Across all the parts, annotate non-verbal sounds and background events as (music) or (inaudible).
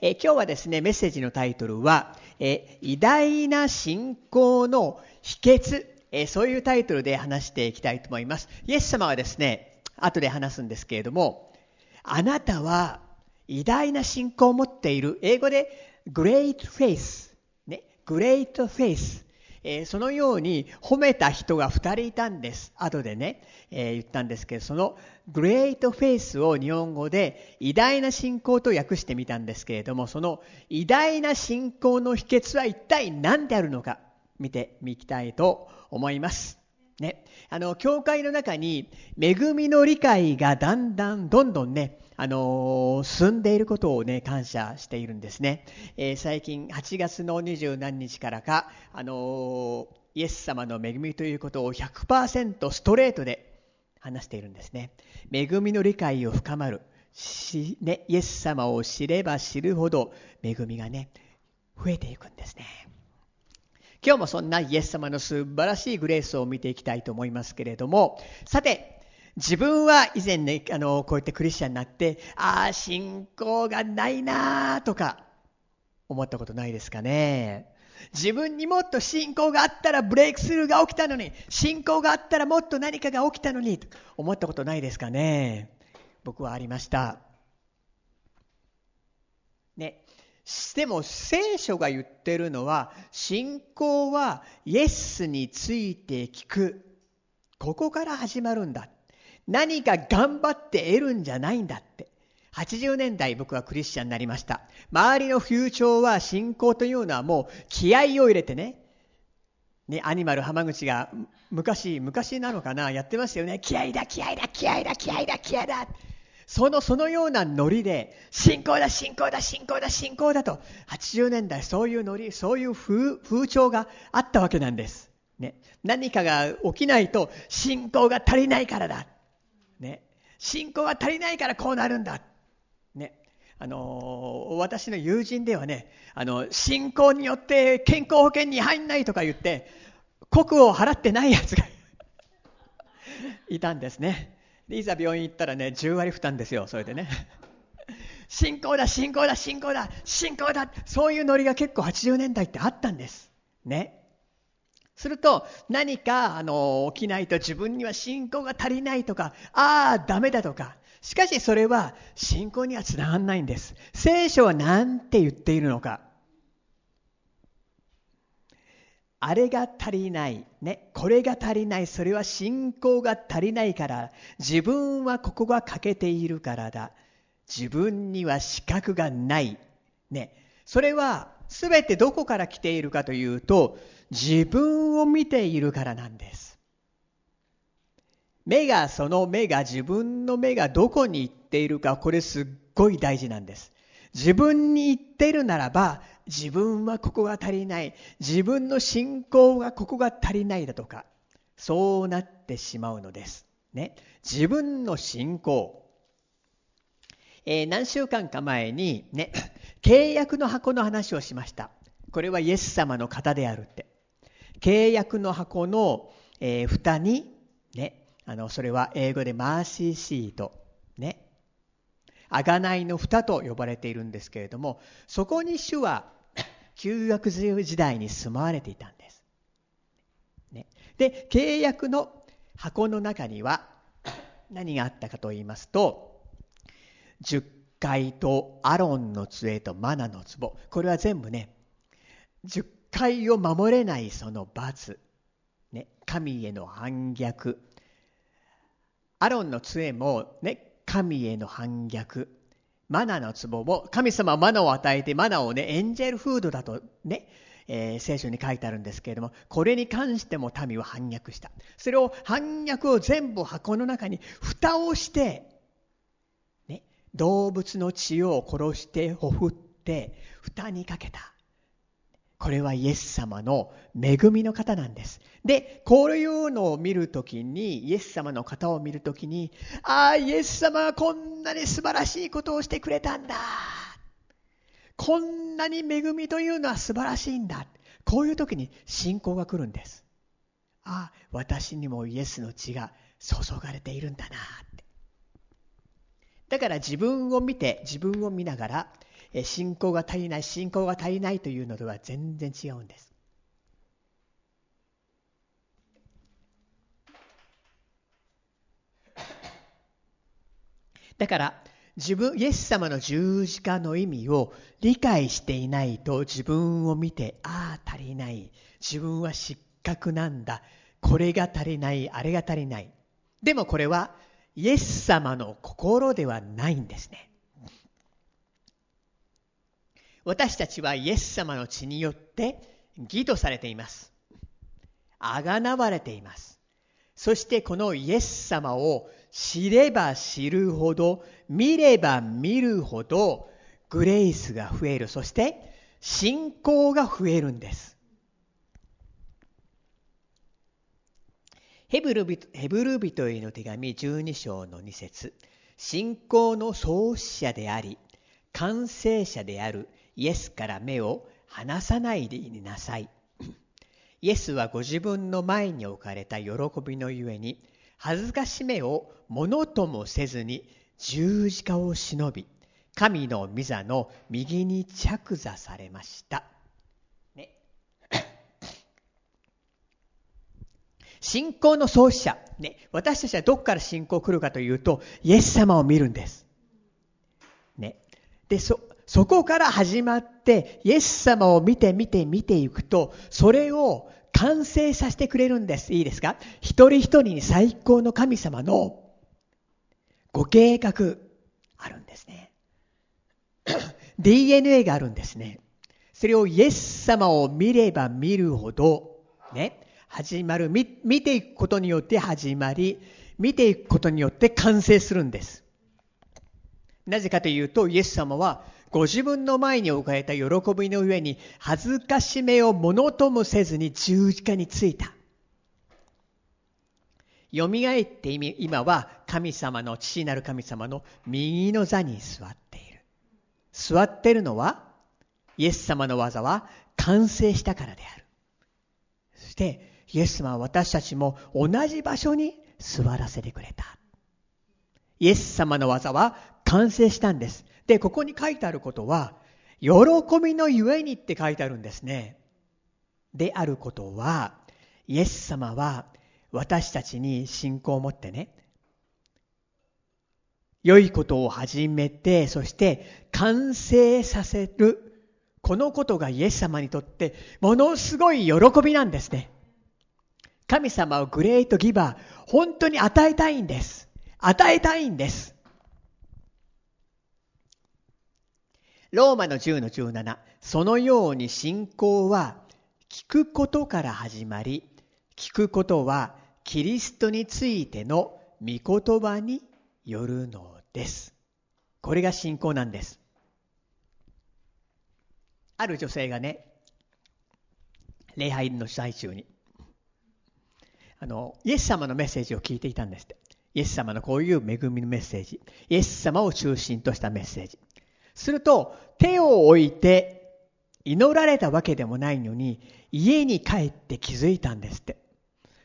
え今日はですね、メッセージのタイトルは、え偉大な信仰の秘訣、えそういうタイトルで話していきたいと思います。イエス様はですね、後で話すんですけれども、あなたは偉大な信仰を持っている。英語で great faith。ね、great faith。えー、そのように褒めた人が2人いたんです。後でね、えー、言ったんですけど、そのグレートフェイスを日本語で偉大な信仰と訳してみたんですけれども、その偉大な信仰の秘訣は一体何であるのか見てみたいと思います。ね。あの、教会の中に恵みの理解がだんだんどんどんね、あのー、進んでいることをね、感謝しているんですね。えー、最近8月の二十何日からか、あの、イエス様の恵みということを100%ストレートで話しているんですね。恵みの理解を深まる。しね、イエス様を知れば知るほど恵みがね、増えていくんですね。今日もそんなイエス様の素晴らしいグレースを見ていきたいと思いますけれども、さて、自分は以前ね、あの、こうやってクリスチャンになって、ああ、信仰がないなとか、思ったことないですかね。自分にもっと信仰があったらブレイクスルーが起きたのに、信仰があったらもっと何かが起きたのに、と思ったことないですかね。僕はありました。ね。でも聖書が言ってるのは、信仰はイエスについて聞く。ここから始まるんだ。何か頑張って得るんじゃないんだって。80年代僕はクリスチャンになりました。周りの風潮は信仰というのはもう気合を入れてね。ね、アニマル浜口が昔、昔なのかな？やってましたよね。気合だ、気合だ、気合だ、気合だ、気合だ。その、そのようなノリで、信仰だ、信仰だ、信仰だ、信仰だと、80年代そういうノリ、そういう風風潮があったわけなんです。ね。何かが起きないと、信仰が足りないからだ。信仰が足りないからこうなるんだ。ね、あの、私の友人ではね、あの、信仰によって健康保険に入んないとか言って、国を払ってないやつが (laughs) いたんですね。でいざ病院行ったらね、10割負担ですよ、それでね。信仰だ、信仰だ、信仰だ、信仰だ、そういうノリが結構80年代ってあったんです。ね。すると何かあの起きないと自分には信仰が足りないとか、ああ、ダメだとか。しかしそれは信仰にはつながらないんです。聖書は何て言っているのか。あれが足りない。ね。これが足りない。それは信仰が足りないから。自分はここが欠けているからだ。自分には資格がない。ね。それは全てどこから来ているかというと、自分を見ているからなんです。目が、その目が、自分の目がどこに行っているか、これすっごい大事なんです。自分に言っているならば、自分はここが足りない。自分の信仰がここが足りないだとか、そうなってしまうのです。ね。自分の信仰。えー、何週間か前にね、契約の箱の話をしました。これはイエス様の方であるって。契約の箱の、えー、蓋に、ね、あの、それは英語でマーシーシート、ね、贖いの蓋と呼ばれているんですけれども、そこに主は (coughs) 旧約時代に住まわれていたんです。ね、で、契約の箱の中には (coughs) 何があったかと言いますと、十回とアロンの杖とマナの壺、これは全部ね、十戒を守れないその罰、ね、神への反逆。アロンの杖も、ね、神への反逆。マナの壺も神様はマナを与えてマナをねエンジェルフードだとね、えー、聖書に書いてあるんですけれどもこれに関しても民は反逆した。それを反逆を全部箱の中に蓋をして、動物の血を殺してほふって蓋にかけたこれはイエス様の恵みの方なんです。で、こういうのを見るときに、イエス様の方を見るときに、ああ、イエス様はこんなに素晴らしいことをしてくれたんだ。こんなに恵みというのは素晴らしいんだ。こういう時に信仰が来るんです。ああ、私にもイエスの血が注がれているんだな。だから自分を見て、自分を見ながら、信仰が足りない、信仰が足りないというのとは全然違うんです。だから、自分、イエス様の十字架の意味を理解していないと自分を見て、ああ、足りない。自分は失格なんだ。これが足りない、あれが足りない。でもこれはイエス様の心ではないんですね。私たちはイエス様の血によって義とされています。あがなわれています。そしてこのイエス様を知れば知るほど、見れば見るほど、グレイスが増える。そして信仰が増えるんです。ヘブルヘブル人への手紙12章の2節信仰の創始者であり、完成者であるイエスから目を離さないでいなさい。イエスはご自分の前に置かれた喜びのゆえに、恥ずかしめをものともせずに十字架を忍び、神の御座の右に着座されました。信仰の創始者、ね、私たちはどこから信仰来るかというと、イエス様を見るんです。ね。で、そ、そこから始まって、イエス様を見て見て見ていくと、それを完成させてくれるんです。いいですか？一人一人に最高の神様のご計画あるんですね。(coughs) DNA があるんですね。それをイエス様を見れば見るほど、ね、始まる見、ていくことによって始まり、見ていくことによって完成するんです。なぜかというと、イエス様はご自分の前に置かれた喜びの上に恥ずかしめをものともせずに十字架についた。蘇って今は神様の父なる神様の右の座に座っている。座ってるのはイエス様の技は完成したからである。そしてイエス様は私たちも同じ場所に座らせてくれた。イエス様の技は完成したんです。で、ここに書いてあることは、喜びのゆえにって書いてあるんですね。であることは、イエス様は私たちに信仰を持ってね、良いことを始めて、そして完成させる。このことがイエス様にとってものすごい喜びなんですね。神様はグレートギバー、本当に与えたいんです。与えたいんです。ローマの10の17、そのように信仰は聞くことから始まり、聞くことはキリストについての御言葉によるのです。これが信仰なんです。ある女性がね、礼拝の最中に、あの、イエス様のメッセージを聞いていたんですって。イエス様のこういう恵みのメッセージ。イエス様を中心としたメッセージ。すると、手を置いて祈られたわけでもないのに、家に帰って気づいたんですって。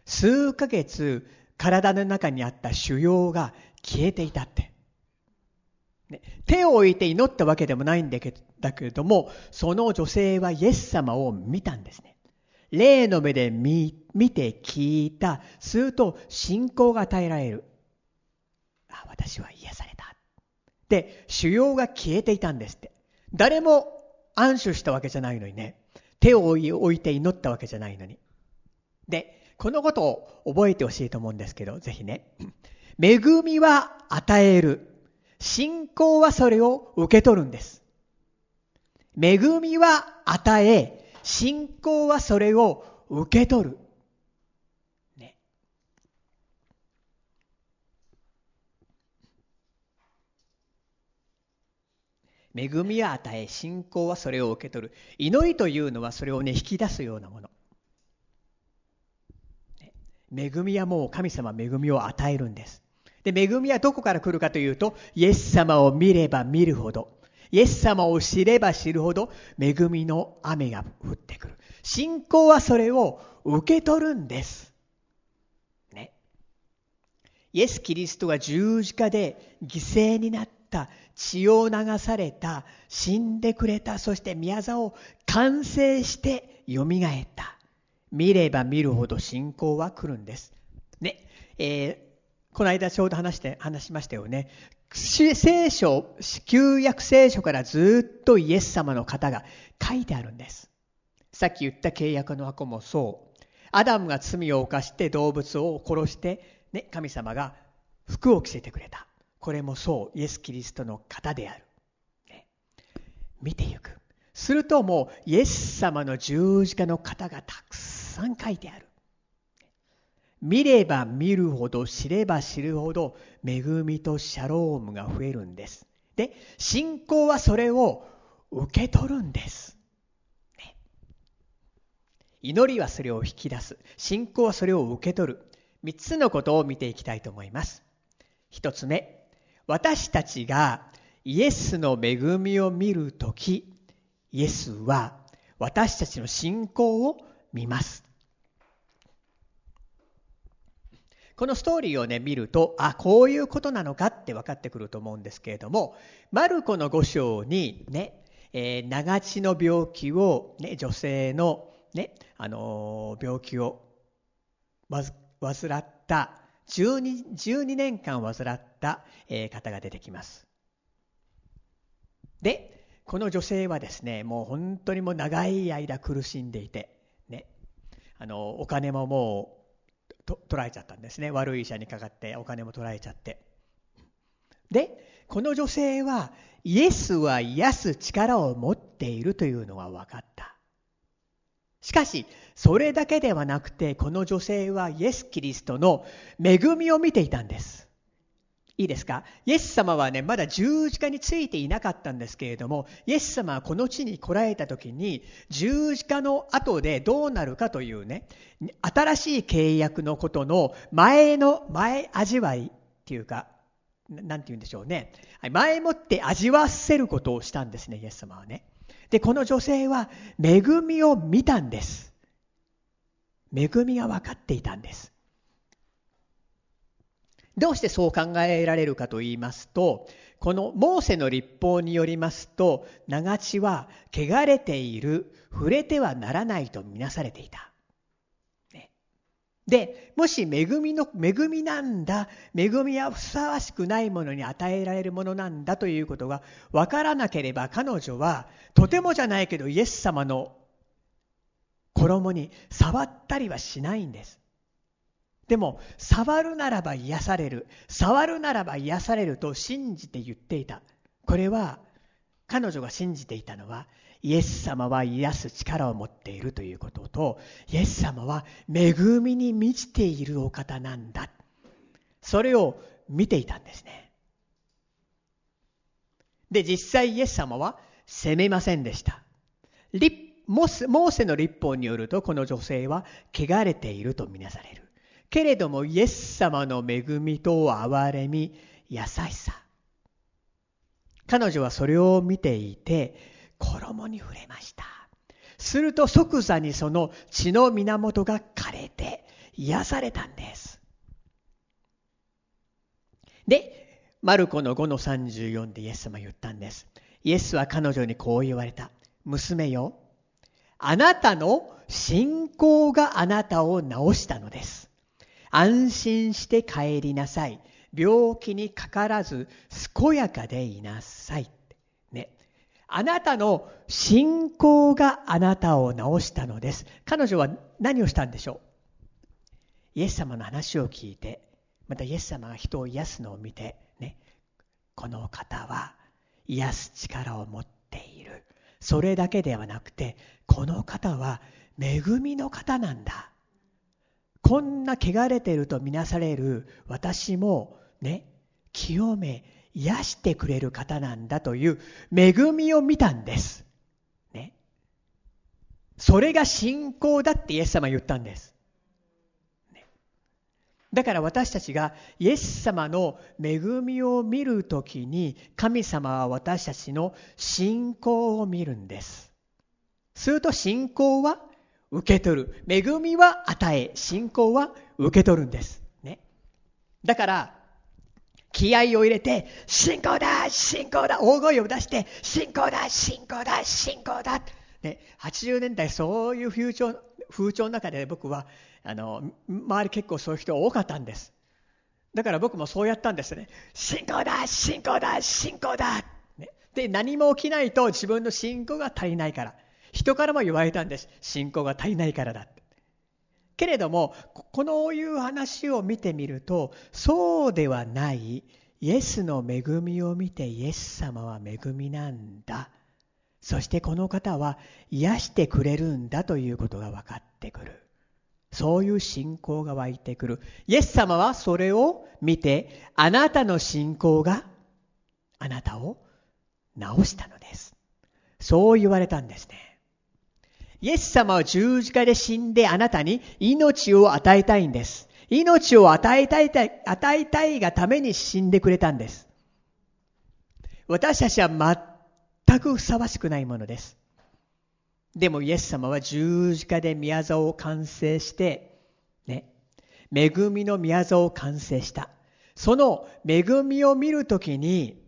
数ヶ月、体の中にあった腫瘍が消えていたって。ね、手を置いて祈ったわけでもないんだけれども、その女性はイエス様を見たんですね。霊の目で見て聞いた。すると信仰が与えられる。あ、私は癒された。で、腫瘍が消えていたんですって。誰も安守したわけじゃないのにね。手を置いて祈ったわけじゃないのに。で、このことを覚えてほしいと思うんですけど、ぜひね。(clears throat) 恵みは与える。信仰はそれを受け取るんです。恵みは与え、信仰はそれを受け取る。ね。恵みは与え、信仰はそれを受け取る。祈りというのはそれをね、引き出すようなもの。恵みはもう神様恵みを与えるんです。で、恵みはどこから来るかというと、イエス様を見れば見るほど、イエス様を知れば知るほど恵みの雨が降ってくる。信仰はそれを受け取るんです。ね。イエス・キリストが十字架で犠牲になった血を流された死んでくれたそして宮沢を完成してよみがえった見れば見るほど信仰は来るんですねえー、この間ちょうど話して話しましたよね聖書旧約聖書からずっとイエス様の方が書いてあるんです。さっき言った契約の箱もそう。アダムが罪を犯して動物を殺して、ね、神様が服を着せてくれた。これもそう。イエス・キリストの方である、ね、見ていく。するともうイエス様の十字架の方がたくさん書いてある。見れば見るほど知れば知るほど恵みとシャロームが増えるんです。で信仰はそれを受け取るんです、ね、祈りはそれを引き出す。信仰はそれを受け取る。3つのことを見ていきたいと思います。1つ目私たちがイエスの恵みを見るとき、イエスは私たちの信仰を見ます。このストーリーをね、見ると、あ、こういうことなのかって分かってくると思うんですけれども、マルコの5章にね、えー、長血の病気を、ね、女性のね、あのー、病気を患った 12, 12年間患った方が出てきます。で、この女性はですね、もう本当にもう長い間苦しんでいて、ね、あのお金ももうと取られちゃったんですね。悪い医者にかかってお金も取られちゃって。で、この女性はイエスは癒す力を持っているというのが分かった。しかし、それだけではなくて、この女性はイエス・キリストの恵みを見ていたんです。いいですか？イエス様はね、まだ十字架についていなかったんですけれども、イエス様はこの地に来られた時に、十字架の後でどうなるかというね、新しい契約のことの前の、前味わいっていうか、なんて言うんでしょうね。前もって味わわせることをしたんですね、イエス様はね。で、この女性は恵みを見たんです。恵みが分かっていたんです。どうしてそう考えられるかと言いますと、このモーセの立法によりますと、長血は汚れている、触れてはならないとみなされていた。で、もし恵みの、恵みなんだ、恵みはふさわしくないものに与えられるものなんだということが分からなければ彼女は、とてもじゃないけどイエス様の衣に触ったりはしないんです。でも、触るならば癒される。触るならば癒されると信じて言っていた。これは、彼女が信じていたのは、イエス様は癒す力を持っているということと、イエス様は恵みに満ちているお方なんだ。それを見ていたんですね。で、実際イエス様は責めませんでした。モーセの立法によると、この女性は汚れているとみなされる。けれども、イエス様の恵みと憐れみ、優しさ。彼女はそれを見ていて、衣に触れました。すると即座にその血の源が枯れて癒されたんです。で、マルコの5の34でイエス様言ったんです。イエスは彼女にこう言われた。娘よ、あなたの信仰があなたを治したのです。安心して帰りなさい。病気にかからず健やかでいなさい。ねあなたの信仰があなたを治したのです。彼女は何をしたんでしょう？イエス様の話を聞いて、またイエス様が人を癒すのを見て、ね、この方は癒す力を持っている。それだけではなくて、この方は恵みの方なんだ。こんな汚れてるとみなされる私もね、清め、癒してくれる方なんだという恵みを見たんです。ね。それが信仰だってイエス様言ったんです。ね、だから私たちがイエス様の恵みを見るときに神様は私たちの信仰を見るんです。すると信仰は受け取る。恵みは与え、信仰は受け取るんです。ね。だから、気合を入れて、信仰だ信仰だ大声を出して、信仰だ信仰だ信仰だ。ね、80年代そういう風潮風潮の中で僕はあの周り結構そういう人多かったんです。だから僕もそうやったんですね。信仰だ信仰だ信仰だ、ね、で何も起きないと自分の信仰が足りないから。人からも言われたんです信仰が足りないからだけれどもこのいう話を見てみるとそうではないイエスの恵みを見てイエス様は恵みなんだそしてこの方は癒してくれるんだということが分かってくる。そういう信仰が湧いてくる。イエス様はそれを見て、あなたの信仰があなたを治したのです。そう言われたんですね。イエス様は十字架で死んであなたに命を与えたいんです。命を与えたい、与えたいがために死んでくれたんです。私たちは全くふさわしくないものです。でもイエス様は十字架で宮沢を完成して、ね、恵みの宮沢を完成した。その恵みを見るときに、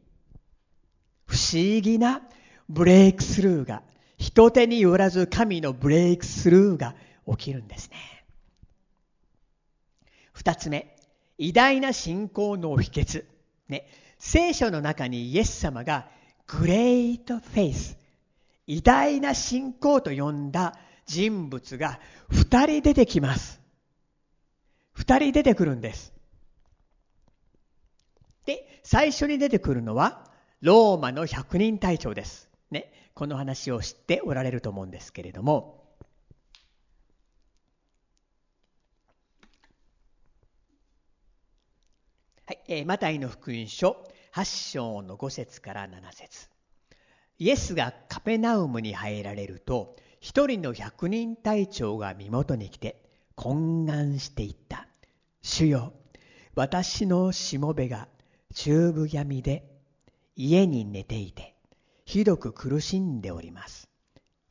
不思議なブレイクスルーが、人手によらず神のブレイクスルーが起きるんですね。二つ目、偉大な信仰の秘訣。ね、聖書の中にイエス様がグレートフェイス、偉大な信仰と呼んだ人物が二人出てきます。二人出てくるんです。で、最初に出てくるのは、ローマの百人隊長です。ね、この話を知っておられると思うんですけれども、はい、えー、マタイの福音書8章の5節から7節。イエスがカペナウムに入られると一人の百人隊長が身元に来て懇願していった。主よ私のしもべが中部闇で家に寝ていてひどく苦しんでおります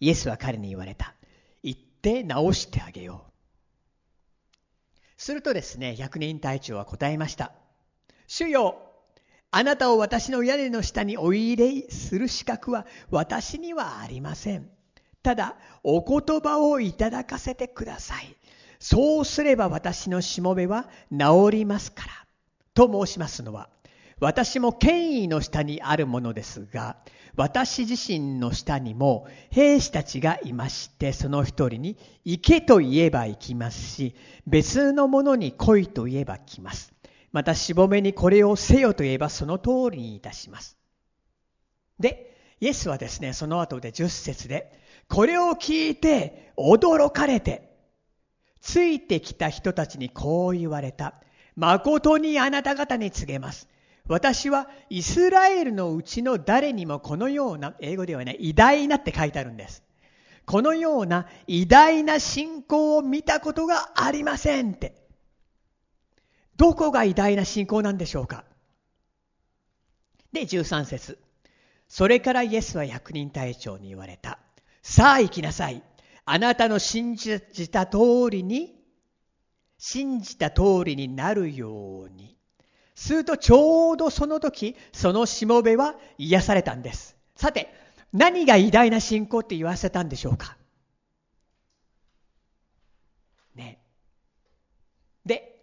イエスは彼に言われた行って治してあげようするとですね百人隊長は答えました主よあなたを私の屋根の下にお入れする資格は私にはありません。ただ、お言葉をいただかせてください。そうすれば私のしもべは治りますから。と申しますのは、私も権威の下にあるものですが、私自身の下にも兵士たちがいまして、その一人に行けと言えば行きますし、別のものに来いと言えば来ます。また、しぼめにこれをせよと言えばその通りにいたします。で、イエスはですね、その後で10節で、これを聞いて驚かれて、ついてきた人たちにこう言われた。誠にあなた方に告げます。私はイスラエルのうちの誰にもこのような、英語ではね、偉大なって書いてあるんです。このような偉大な信仰を見たことがありませんって。どこが偉大な信仰なんでしょうか？で、13節それからイエスは百人隊長に言われた。さあ行きなさい。あなたの信じた通りに、信じた通りになるように。するとちょうどその時、そのしもべは癒されたんです。さて、何が偉大な信仰って言わせたんでしょうか？ね。で、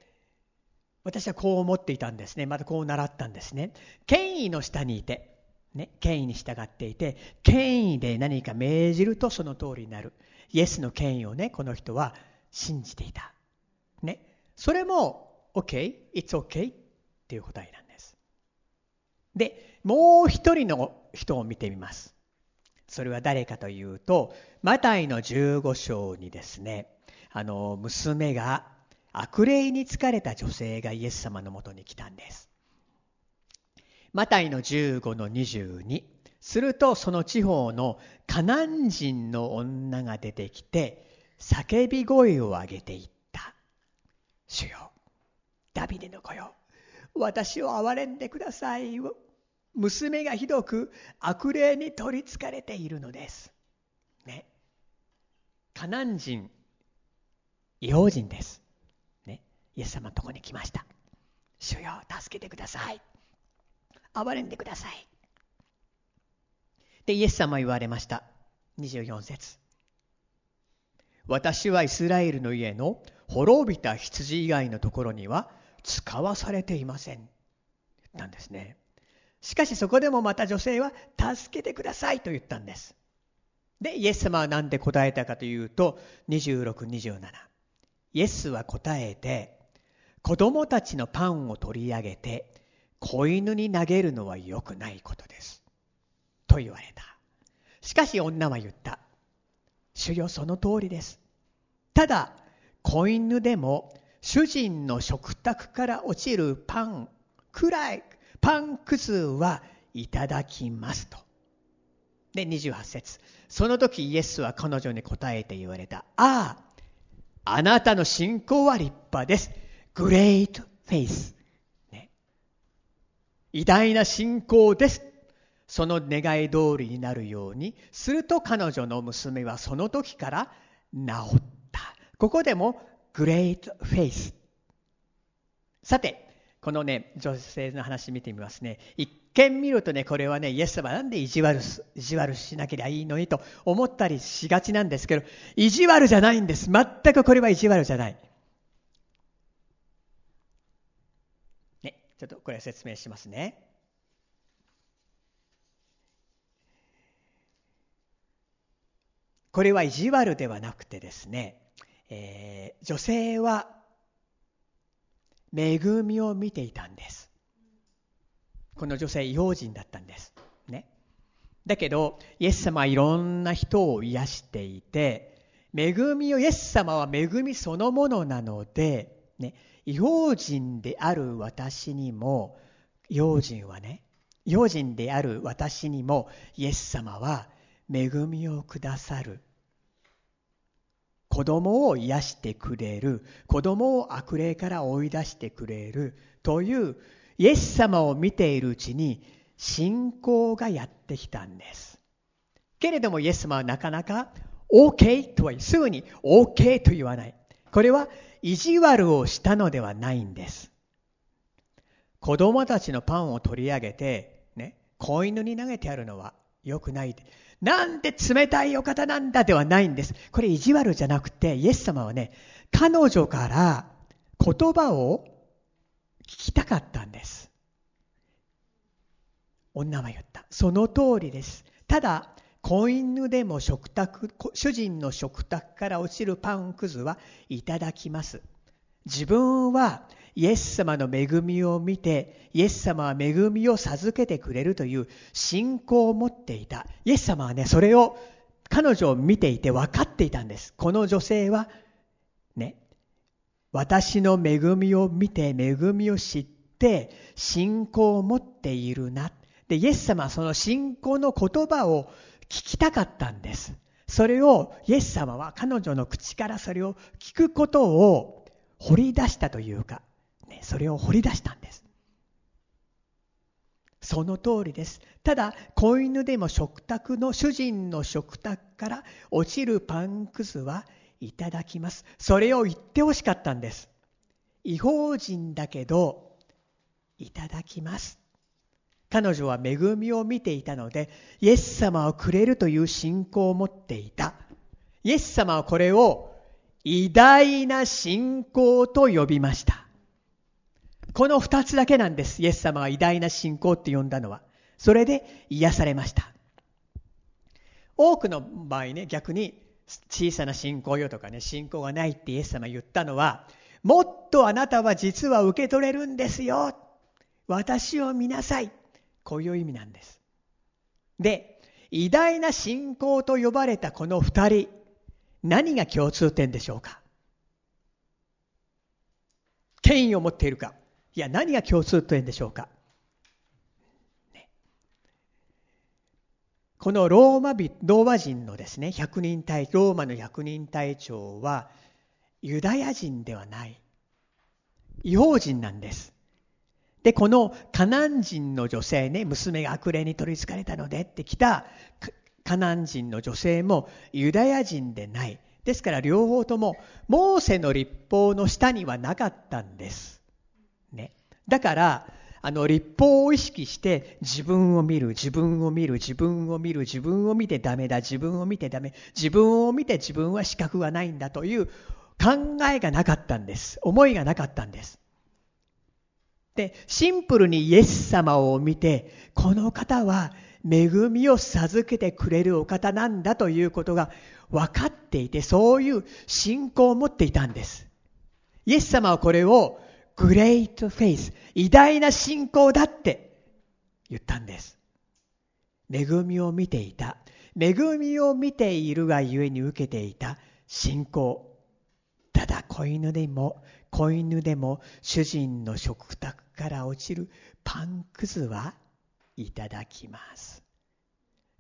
私はこう思っていたんですね。またこう習ったんですね。権威の下にいて、ね、権威に従っていて、権威で何か命じるとその通りになる。イエスの権威をね、この人は信じていた。ね。それも、OK, it's OK っていう答えなんです。で、もう一人の人を見てみます。それは誰かというと、マタイの15章にですね、あの、娘が悪霊に疲れた女性がイエス様のもとに来たんです。マタイの15の22。するとその地方のカナン人の女が出てきて叫び声を上げていった。主よ、ダビデの子よ、私を憐れんでください。娘がひどく悪霊に取りつかれているのです。ね。カナン人、違法人です。ねイエス様のとこに来ました。主よ、助けてください。憐れんでください。で、イエス様言われました。24節私はイスラエルの家の滅びた羊以外のところには使わされていません。なんですね。しかしそこでもまた女性は助けてくださいと言ったんです。で、イエス様は何で答えたかというと、26、27。イエスは答えて、子供たちのパンを取り上げて、子犬に投げるのは良くないことです。と言われた。しかし女は言った。主よその通りです。ただ、子犬でも主人の食卓から落ちるパンくらい、パンくずはいただきますと。で、28節その時イエスは彼女に答えて言われた。ああ、あなたの信仰は立派です。Great faith、ね。偉大な信仰です。その願い通りになるようにすると彼女の娘はその時から治った。ここでも Great faith。さて、このね、女性の話見てみますね。一見見るとね、これはね、イエス様なんで意地悪す、意地悪しなければいいのにと思ったりしがちなんですけど、意地悪じゃないんです。全くこれは意地悪じゃない。ね、ちょっとこれ説明しますね。これは意地悪ではなくてですね、えー、女性は恵みを見ていたんです。この女性、異邦人だったんです。ね。だけど、イエス様はいろんな人を癒していて、恵みを、イエス様は恵みそのものなので、ね、異邦人である私にも、異邦人はね、異邦人である私にも、イエス様は恵みをくださる。子供を癒してくれる。子供を悪霊から追い出してくれる。というイエス様を見ているうちに信仰がやってきたんです。けれどもイエス様はなかなか OK とはすぐに OK と言わない。これは意地悪をしたのではないんです。子供たちのパンを取り上げて、ね、子犬に投げてあるのは良くない。なんて冷たいお方なんだではないんです。これ意地悪じゃなくて、イエス様はね、彼女から言葉を聞きたかったんです。女は言った。その通りです。ただ、子犬でも食卓、主人の食卓から落ちるパンくずはいただきます。自分はイエス様の恵みを見て、イエス様は恵みを授けてくれるという信仰を持っていた。イエス様はね、それを彼女を見ていて分かっていたんです。この女性は、ね、私の恵みを見て、恵みを知って、信仰を持っているな。で、イエス様はその信仰の言葉を聞きたかったんです。それを、イエス様は彼女の口からそれを聞くことを掘り出したというか、ね、それを掘り出したんです。その通りです。ただ、子犬でも食卓の主人の食卓から落ちるパンくずはいただきます。それを言ってほしかったんです。違法人だけど、いただきます。彼女は恵みを見ていたので、イエス様をくれるという信仰を持っていた。イエス様はこれを偉大な信仰と呼びました。この二つだけなんです。イエス様が偉大な信仰って呼んだのは。それで癒されました。多くの場合ね、逆に小さな信仰よとかね、信仰がないってイエス様言ったのは、もっとあなたは実は受け取れるんですよ。私を見なさい。こういう意味なんです。で、偉大な信仰と呼ばれたこの二人、何が共通点でしょうか？権威を持っているかいや、何が共通点でしょうか？ね、このローマ人ローマ人のですね、百人隊、ローマの百人隊長は、ユダヤ人ではない。違法人なんです。で、このカナン人の女性ね、娘が悪霊に取り憑かれたのでって来たカナン人の女性もユダヤ人でない。ですから両方ともモーセの立法の下にはなかったんです。ね。だから、あの、立法を意識して自分を見る、自分を見る、自分を見る、自分を見てダメだ、自分を見てダメ、自分を見て自分は資格がないんだという考えがなかったんです。思いがなかったんです。で、シンプルにイエス様を見て、この方は恵みを授けてくれるお方なんだということが分かっていて、そういう信仰を持っていたんです。イエス様はこれをグレートフェイス、偉大な信仰だって言ったんです。恵みを見ていた。恵みを見ているがゆえに受けていた信仰。ただ子犬でも、子犬でも主人の食卓から落ちるパンくずはいただきます。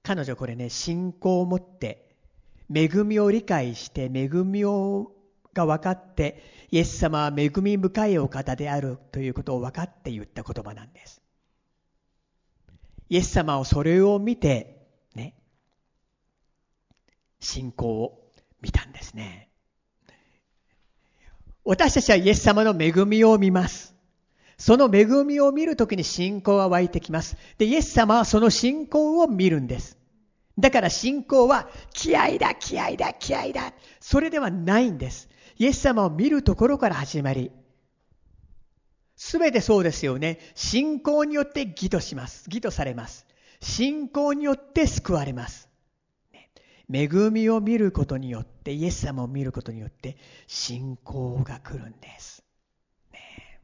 彼女これね、信仰を持って、恵みを理解して、恵みをが分かって、イエス様は恵み深いお方であるということを分かって言った言葉なんです。イエス様をそれを見て、ね、信仰を見たんですね。私たちはイエス様の恵みを見ます。その恵みを見るときに信仰は湧いてきます。で、イエス様はその信仰を見るんです。だから信仰は気合だ、気合だ、気合だ。それではないんです。イエス様を見るところから始まり、すべてそうですよね。信仰によって義とします。義とされます。信仰によって救われます。恵みを見ることによって、イエス様を見ることによって、信仰が来るんです。ね、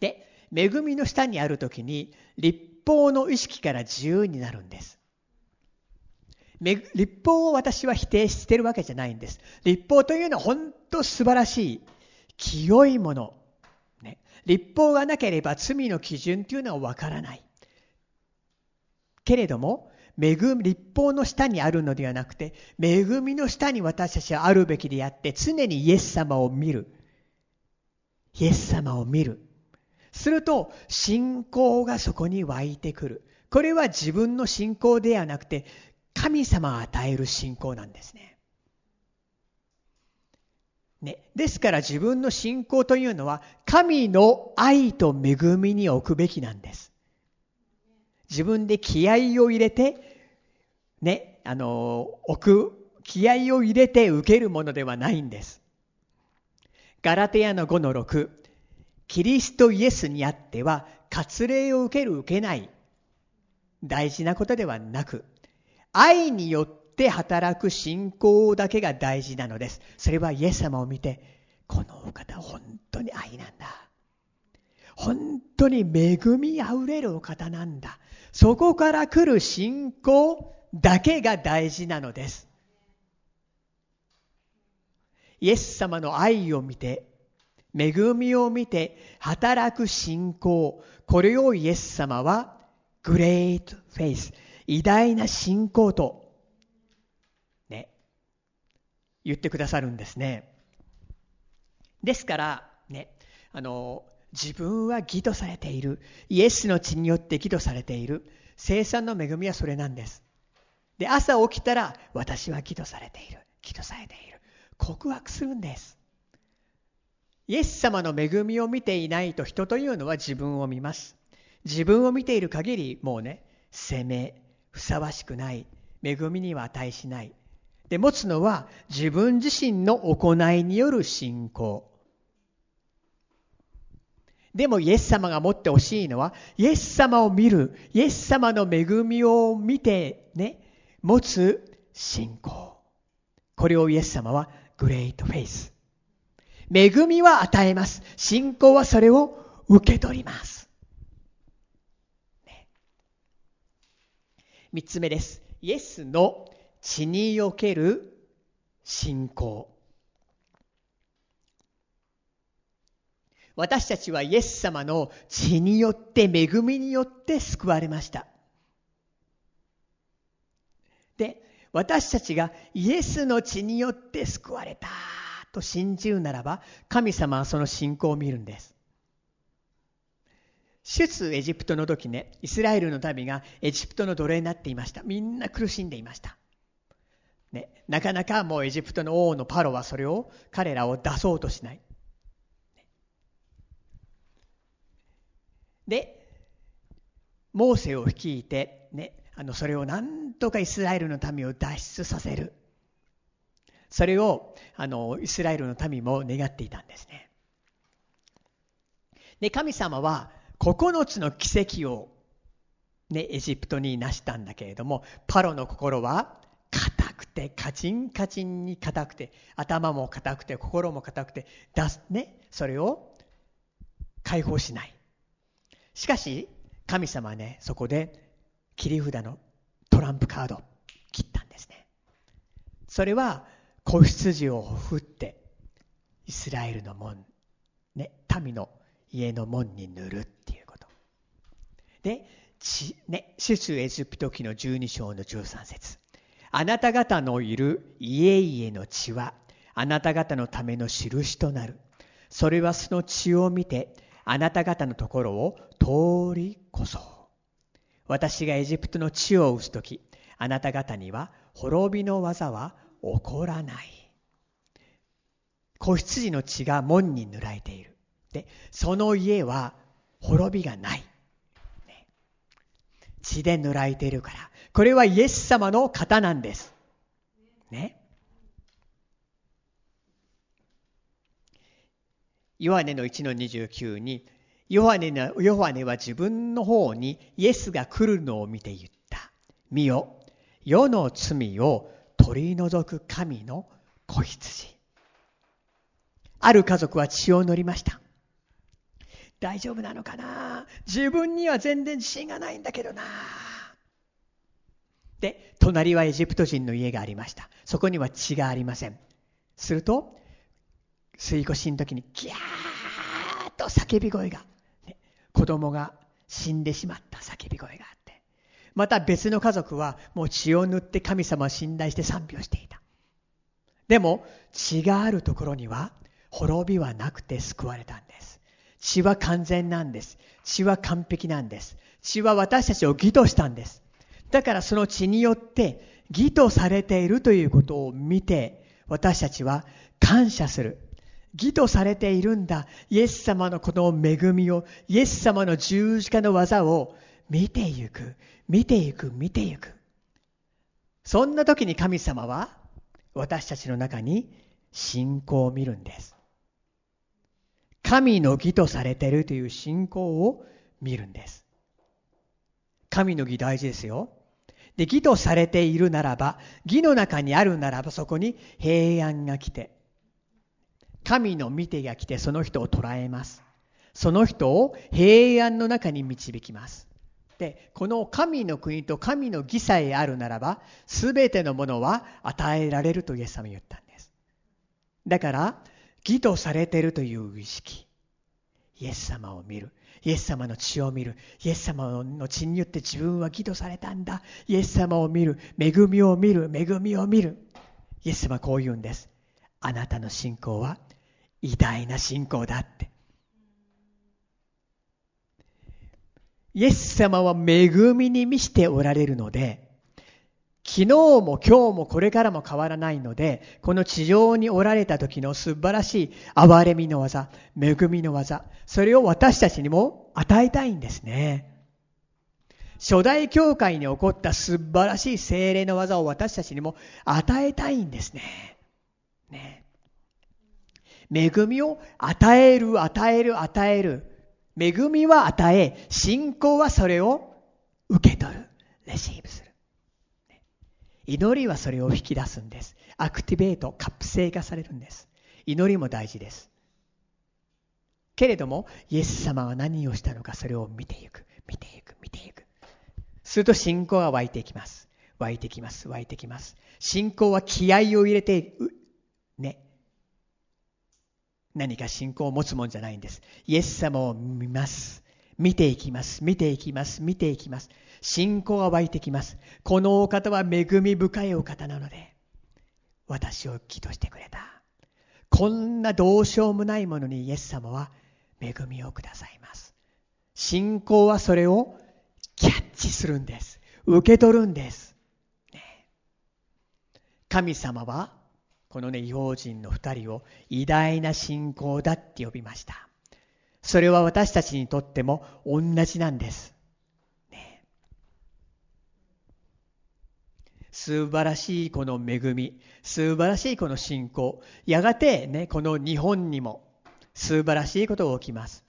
で、恵みの下にあるときに、立法の意識から自由になるんです。立法を私は否定しているわけじゃないんです。立法というのは本当素晴らしい、清いもの。ね、立法がなければ罪の基準というのはわからない。けれども、恵み、立法の下にあるのではなくて、恵みの下に私たちはあるべきであって、常にイエス様を見る。イエス様を見る。すると、信仰がそこに湧いてくる。これは自分の信仰ではなくて、神様が与える信仰なんですね。ね、ですから自分の信仰というのは神の愛と恵みに置くべきなんです。自分で気合を入れて、ね、あの、置く、気合を入れて受けるものではないんです。ガラテヤの5の6、キリストイエスにあっては、割礼を受ける受けない、大事なことではなく、愛によって働く信仰だけが大事なのです。それはイエス様を見て、このお方本当に愛なんだ。本当に恵みあふれるお方なんだ。そこから来る信仰だけが大事なのです。イエス様の愛を見て、恵みを見て働く信仰、これをイエス様はグレートフェイス、偉大な信仰と、ね、言ってくださるんですね。ですから、ね、あの、自分は義とされている。イエスの血によって義とされている。生産の恵みはそれなんです。で、朝起きたら、私は義とされている。義とされている。告白するんです。イエス様の恵みを見ていないと人というのは自分を見ます。自分を見ている限り、もうね、責め、ふさわしくない、恵みには値しない。で、持つのは自分自身の行いによる信仰。でもイエス様が持ってほしいのは、イエス様を見る、イエス様の恵みを見てね、持つ信仰。これをイエス様はグレートフェイス。恵みは与えます。信仰はそれを受け取ります。三つ目です。イエスの血における信仰。私たちはイエス様の血によって、恵みによって救われました。で、私たちがイエスの血によって救われたと信じるならば、神様はその信仰を見るんです。出エジプトの時ね、イスラエルの民がエジプトの奴隷になっていました。みんな苦しんでいました。ね、なかなかもうエジプトの王のパロはそれを、彼らを出そうとしない。で、モーセを率いて、ね、あのそれをなんとかイスラエルの民を脱出させる。それをあのイスラエルの民も願っていたんですね。で、神様は9つの奇跡を、ね、エジプトに成したんだけれども、パロの心は硬くて、カチンカチンに硬くて、頭も硬くて、心も硬くて、出す、ね、それを解放しない。しかし、神様はね、そこで切り札のトランプカード切ったんですね。それは、子羊を振って、イスラエルの門、ね、民の家の門に塗るっていうこと。で、ちね、出エジプト記の12章の13節あなた方のいる家々の血は、あなた方のための印となる。それはその血を見て、あなた方のところを通りこそ。私がエジプトの地を打つとき、あなた方には滅びの技は起こらない。子羊の血が門に塗られている。で、その家は滅びがない。血で塗られているから。これはイエス様の方なんです。ね。ヨハネの1の29に、ヨハネのヨハネは自分の方にイエスが来るのを見て言った。見よ、世の罪を取り除く神の子羊。ある家族は血を塗りました。大丈夫なのかな？自分には全然自信がないんだけどな。で、隣はエジプト人の家がありました。そこには血がありません。すると、吸い越しの時にギャーッと叫び声が、ね、子供が死んでしまった叫び声があって、また別の家族はもう血を塗って神様を信頼して賛美をしていた。でも血があるところには滅びはなくて救われたんです。血は完全なんです。血は完璧なんです。血は私たちを義としたんです。だからその血によって義とされているということを見て私たちは感謝する。義とされているんだ。イエス様のこの恵みを、イエス様の十字架の技を見ていく、見ていく、見ていく。そんな時に神様は私たちの中に信仰を見るんです。神の義とされているという信仰を見るんです。神の義大事ですよ。で、義とされているならば、義の中にあるならば、そこに平安が来て、神の見てが来てその人を捉えます。その人を平安の中に導きます。で、この神の国と神の義さえあるならば、すべてのものは与えられるとイエス様は言ったんです。だから、義とされているという意識。イエス様を見る。イエス様の血を見る。イエス様の血によって自分は義とされたんだ。イエス様を見る。恵みを見る。恵みを見る。イエス様はこう言うんです。あなたの信仰は偉大な信仰だって。イエス様は恵みに満ちておられるので、昨日も今日もこれからも変わらないので、この地上におられた時の素晴らしい憐れみの技、恵みの技、それを私たちにも与えたいんですね。初代教会に起こった素晴らしい精霊の技を私たちにも与えたいんですね。ね。恵みを与える、与える、与える。恵みは与え、信仰はそれを受け取る。レシーブする。祈りはそれを引き出すんです。アクティベート、活性化されるんです。祈りも大事です。けれども、イエス様は何をしたのか、それを見ていく、見ていく、見ていく。すると信仰が湧いていきます。湧いてきます、湧いてきます。信仰は気合を入れて、ね、何か信仰を持つもんじゃないんです。イエス様を見ます。見ていきます。見ていきます。見ていきます。信仰が湧いてきます。このお方は恵み深いお方なので、私を義としてくれた。こんなどうしようもないものにイエス様は恵みをくださいます。信仰はそれをキャッチするんです。受け取るんです。ね、神様はこのね、異邦人の二人を偉大な信仰だって呼びました。それは私たちにとっても同じなんです。ね、素晴らしいこの恵み、素晴らしいこの信仰、やがてね、この日本にも素晴らしいことが起きます。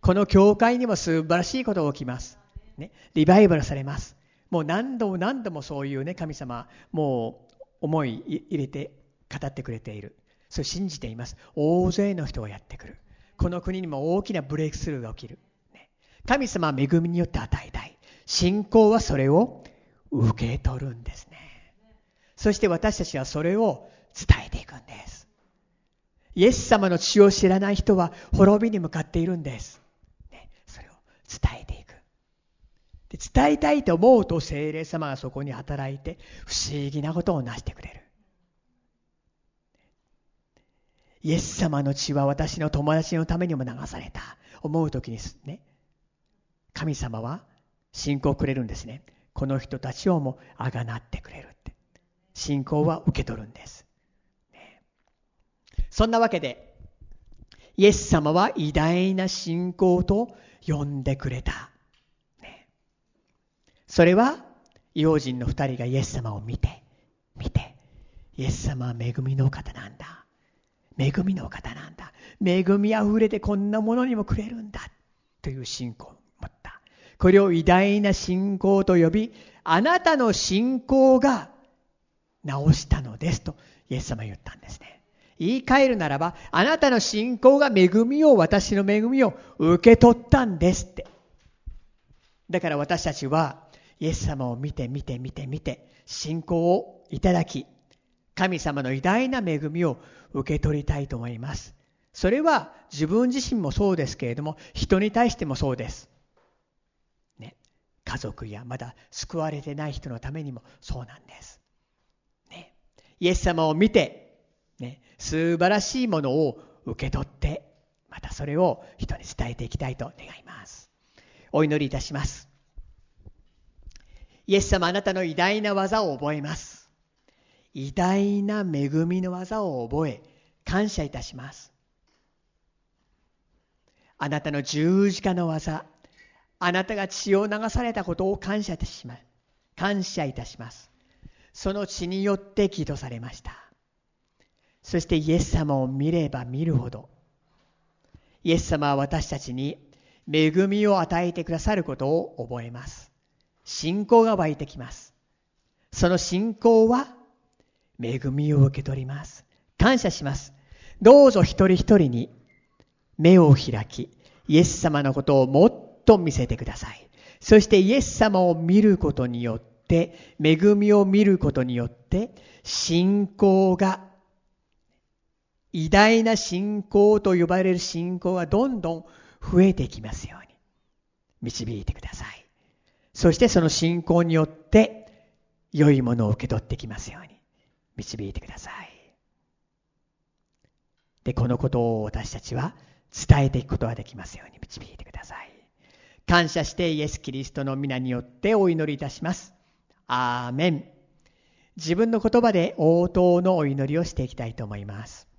この教会にも素晴らしいことが起きます。ね、リバイバルされます。もう何度も何度もそういうね、神様、もう思い入れて語ってくれている。それ信じています。大勢の人がやってくる。この国にも大きなブレイクスルーが起きる。神様は恵みによって与えたい。信仰はそれを受け取るんですね。そして私たちはそれを伝えていくんです。イエス様の血を知らない人は滅びに向かっているんです。ね、それを伝えていく。で伝えたいと思うと精霊様がそこに働いて不思議なことを成してくれる。イエス様の血は私の友達のためにも流された。思う時にね、神様は信仰をくれるんですね。この人たちをもあがなってくれるって。信仰は受け取るんです。ね、そんなわけで、イエス様は偉大な信仰と呼んでくれた。ね、それは、用心の二人がイエス様を見て、見て、イエス様は恵みの方なんだ。恵みのお方なんだ。恵みあふれてこんなものにもくれるんだ。という信仰を持った。これを偉大な信仰と呼び、あなたの信仰が直したのですと、イエス様は言ったんですね。言い換えるならば、あなたの信仰が恵みを、私の恵みを受け取ったんですって。だから私たちは、イエス様を見て見て見て見て、信仰をいただき、神様の偉大な恵みを受け取りたいと思います。それは自分自身もそうですけれども、人に対してもそうです。ね、家族やまだ救われてない人のためにもそうなんです。ね、イエス様を見て、ね、素晴らしいものを受け取って、またそれを人に伝えていきたいと願います。お祈りいたします。イエス様あなたの偉大な技を覚えます。偉大な恵みの技を覚え、感謝いたします。あなたの十字架の技、あなたが血を流されたことを感謝いたします。感謝いたします。その血によって起訴されました。そしてイエス様を見れば見るほど、イエス様は私たちに恵みを与えてくださることを覚えます。信仰が湧いてきます。その信仰は恵みを受け取ります。感謝します。どうぞ一人一人に目を開き、イエス様のことをもっと見せてください。そしてイエス様を見ることによって、恵みを見ることによって、信仰が、偉大な信仰と呼ばれる信仰がどんどん増えていきますように、導いてください。そしてその信仰によって、良いものを受け取ってきますように。導いてください。で、このことを私たちは伝えていくことができますように導いてください。感謝してイエス・キリストの皆によってお祈りいたします。アーメン。自分の言葉で応答のお祈りをしていきたいと思います。